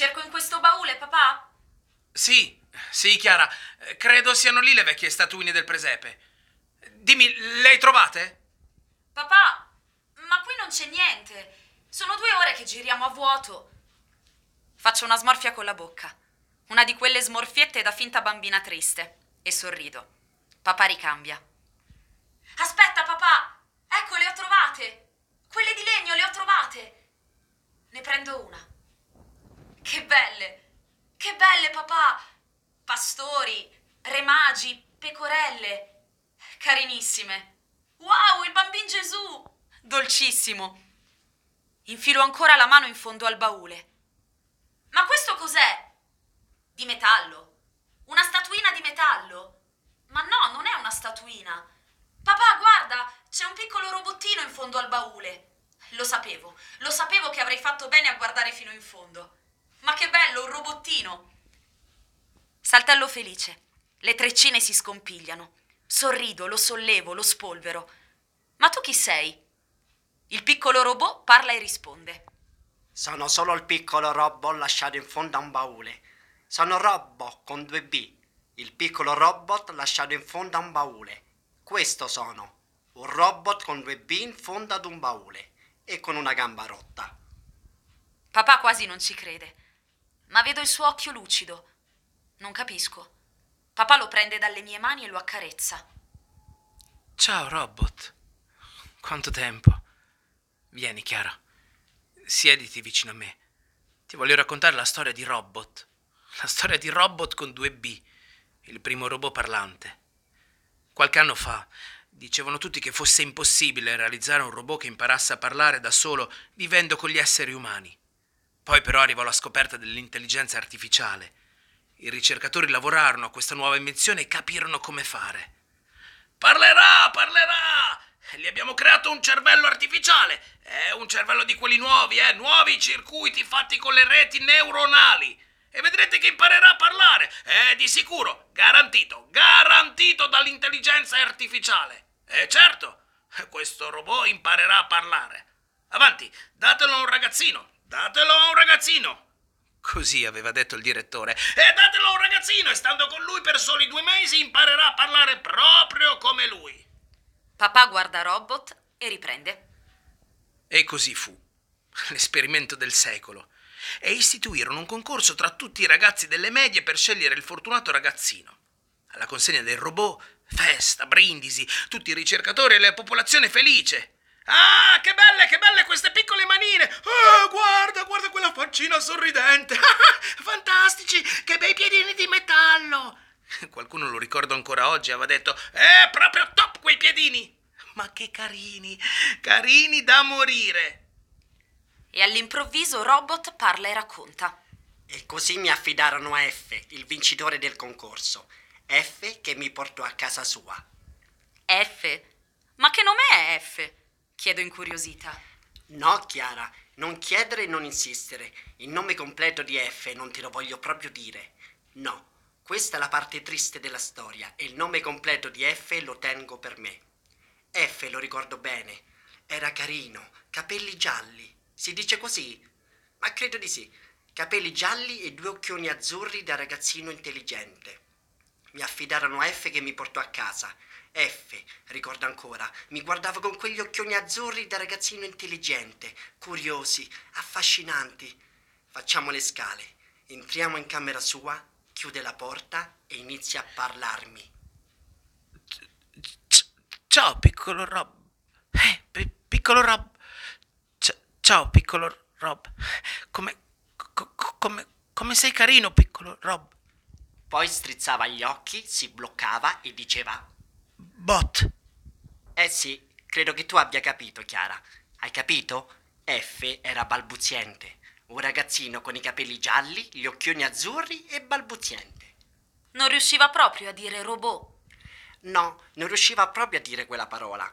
Cerco in questo baule, papà? Sì, sì, Chiara. Credo siano lì le vecchie statuine del presepe. Dimmi, le hai trovate? Papà, ma qui non c'è niente. Sono due ore che giriamo a vuoto. Faccio una smorfia con la bocca. Una di quelle smorfiette da finta bambina triste. E sorrido. Papà ricambia. Aspetta, papà! Ecco, le ho trovate! Quelle di legno le ho trovate! Ne prendo una. Che belle! Che belle, papà! Pastori, re magi, pecorelle. Carinissime. Wow, il bambin Gesù! Dolcissimo. Infilo ancora la mano in fondo al baule. Ma questo cos'è? Di metallo. Una statuina di metallo. Ma no, non è una statuina. Papà, guarda, c'è un piccolo robottino in fondo al baule. Lo sapevo, lo sapevo che avrei fatto bene a guardare fino in fondo. Ma che bello, un robottino! Saltello felice. Le treccine si scompigliano. Sorrido, lo sollevo, lo spolvero. Ma tu chi sei? Il piccolo robot parla e risponde. Sono solo il piccolo robot lasciato in fondo a un baule. Sono robot con due B. Il piccolo robot lasciato in fondo a un baule. Questo sono. Un robot con due B in fondo ad un baule e con una gamba rotta. Papà quasi non ci crede, ma vedo il suo occhio lucido. Non capisco. Papà lo prende dalle mie mani e lo accarezza. Ciao, robot. Quanto tempo. Vieni, Chiara. Siediti vicino a me. Ti voglio raccontare la storia di Robot. La storia di Robot con due B, il primo robot parlante. Qualche anno fa dicevano tutti che fosse impossibile realizzare un robot che imparasse a parlare da solo vivendo con gli esseri umani. Poi però arrivò la scoperta dell'intelligenza artificiale. I ricercatori lavorarono a questa nuova invenzione e capirono come fare. Parlerà, parlerà! Gli abbiamo creato un cervello artificiale. È un cervello di quelli nuovi, eh? Nuovi circuiti fatti con le reti neuronali. E vedrete che imparerà a parlare. È di sicuro. Garantito. Garantito dall'intelligenza artificiale. E certo, questo robot imparerà a parlare. Avanti, datelo a un ragazzino. Datelo a un ragazzino. Così aveva detto il direttore. E datelo a un ragazzino e stando con lui per soli due mesi imparerà a parlare proprio come lui. Papà guarda Robot e riprende. E così fu. L'esperimento del secolo. E istituirono un concorso tra tutti i ragazzi delle medie per scegliere il fortunato ragazzino. Alla consegna del robot, festa, brindisi, tutti i ricercatori e la popolazione felice. Ah, che belle, che belle queste piccole manine! Ah, guarda, guarda quella faccina sorridente! Fantastici, che bei piedini di metallo! Qualcuno lo ricordo ancora oggi, aveva detto, è proprio top quei piedini! Ma che carini, carini da morire! E all'improvviso Robot parla e racconta. E così mi affidarono a F, il vincitore del concorso. F che mi portò a casa sua. F? Ma che nome è F? Chiedo incuriosita. No, Chiara, non chiedere e non insistere. Il nome completo di F non te lo voglio proprio dire. No, questa è la parte triste della storia e il nome completo di F lo tengo per me. F, lo ricordo bene, era carino, capelli gialli. Si dice così? Ma credo di sì. Capelli gialli e due occhioni azzurri da ragazzino intelligente. Mi affidarono a F che mi portò a casa. F, ricordo ancora, mi guardava con quegli occhioni azzurri da ragazzino intelligente, curiosi, affascinanti. Facciamo le scale, entriamo in camera sua, chiude la porta e inizia a parlarmi. Ciao, piccolo Rob. Eh, pi- piccolo Rob. C- ciao, piccolo Rob. Come, co- co- come, come sei carino, piccolo Rob. Poi strizzava gli occhi, si bloccava e diceva: Bot. Eh sì, credo che tu abbia capito, Chiara. Hai capito? F era balbuziente. Un ragazzino con i capelli gialli, gli occhioni azzurri e balbuziente. Non riusciva proprio a dire robot. No, non riusciva proprio a dire quella parola.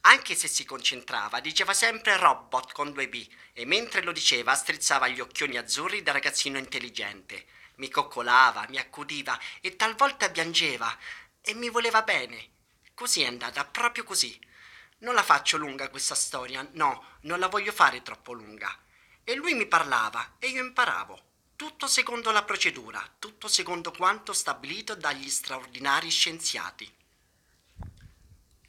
Anche se si concentrava, diceva sempre robot con due B e mentre lo diceva strizzava gli occhioni azzurri da ragazzino intelligente. Mi coccolava, mi accudiva e talvolta piangeva e mi voleva bene. Così è andata, proprio così. Non la faccio lunga questa storia, no, non la voglio fare troppo lunga. E lui mi parlava e io imparavo. Tutto secondo la procedura, tutto secondo quanto stabilito dagli straordinari scienziati.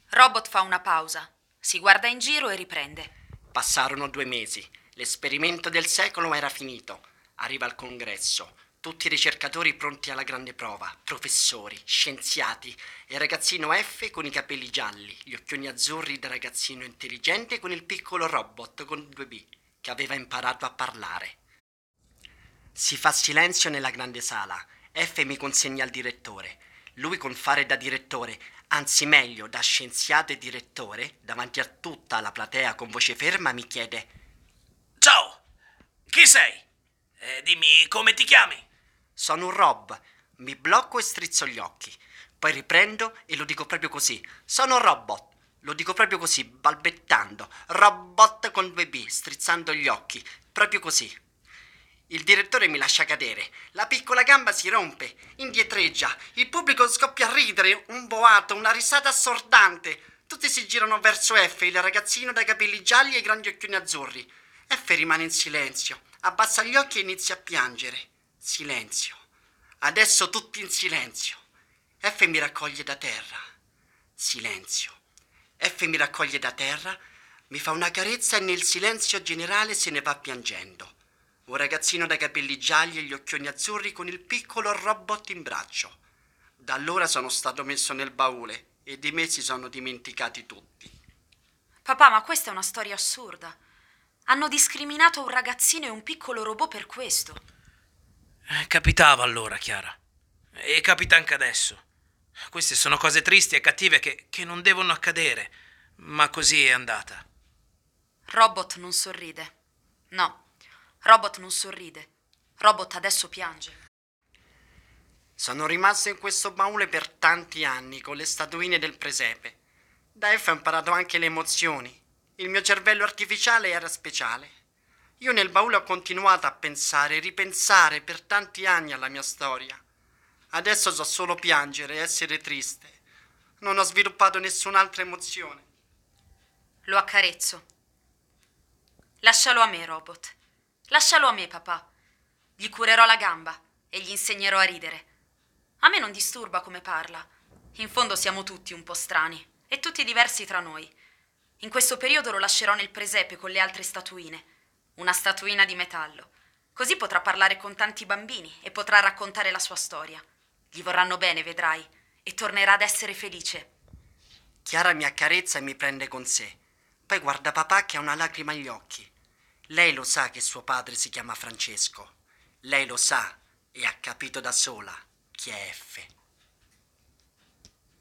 Robot fa una pausa, si guarda in giro e riprende. Passarono due mesi. L'esperimento del secolo era finito. Arriva al congresso. Tutti ricercatori pronti alla grande prova, professori, scienziati, e il ragazzino F con i capelli gialli, gli occhioni azzurri da ragazzino intelligente con il piccolo robot con due B, che aveva imparato a parlare. Si fa silenzio nella grande sala. F mi consegna al direttore. Lui con fare da direttore, anzi meglio da scienziato e direttore, davanti a tutta la platea con voce ferma mi chiede Ciao! Chi sei? Eh, dimmi come ti chiami? Sono un Rob. Mi blocco e strizzo gli occhi. Poi riprendo e lo dico proprio così. Sono un robot. Lo dico proprio così, balbettando. Robot con due B, strizzando gli occhi. Proprio così. Il direttore mi lascia cadere. La piccola gamba si rompe, indietreggia. Il pubblico scoppia a ridere, un boato, una risata assordante. Tutti si girano verso F, il ragazzino dai capelli gialli e i grandi occhioni azzurri. F rimane in silenzio, abbassa gli occhi e inizia a piangere. Silenzio. Adesso tutti in silenzio. F mi raccoglie da terra. Silenzio. F mi raccoglie da terra, mi fa una carezza e nel silenzio generale se ne va piangendo. Un ragazzino dai capelli gialli e gli occhioni azzurri con il piccolo robot in braccio. Da allora sono stato messo nel baule e di me si sono dimenticati tutti. Papà, ma questa è una storia assurda. Hanno discriminato un ragazzino e un piccolo robot per questo. Eh, capitava allora, Chiara. E capita anche adesso. Queste sono cose tristi e cattive che, che non devono accadere, ma così è andata. Robot non sorride. No, Robot non sorride. Robot adesso piange. Sono rimasto in questo baule per tanti anni con le statuine del presepe. Da F ho imparato anche le emozioni. Il mio cervello artificiale era speciale. Io nel baule ho continuato a pensare e ripensare per tanti anni alla mia storia. Adesso so solo piangere e essere triste. Non ho sviluppato nessun'altra emozione. Lo accarezzo. Lascialo a me, robot. Lascialo a me, papà. Gli curerò la gamba e gli insegnerò a ridere. A me non disturba come parla. In fondo siamo tutti un po' strani e tutti diversi tra noi. In questo periodo lo lascerò nel presepe con le altre statuine. Una statuina di metallo. Così potrà parlare con tanti bambini e potrà raccontare la sua storia. Gli vorranno bene, vedrai, e tornerà ad essere felice. Chiara mi accarezza e mi prende con sé. Poi guarda papà che ha una lacrima agli occhi. Lei lo sa che suo padre si chiama Francesco. Lei lo sa e ha capito da sola chi è F.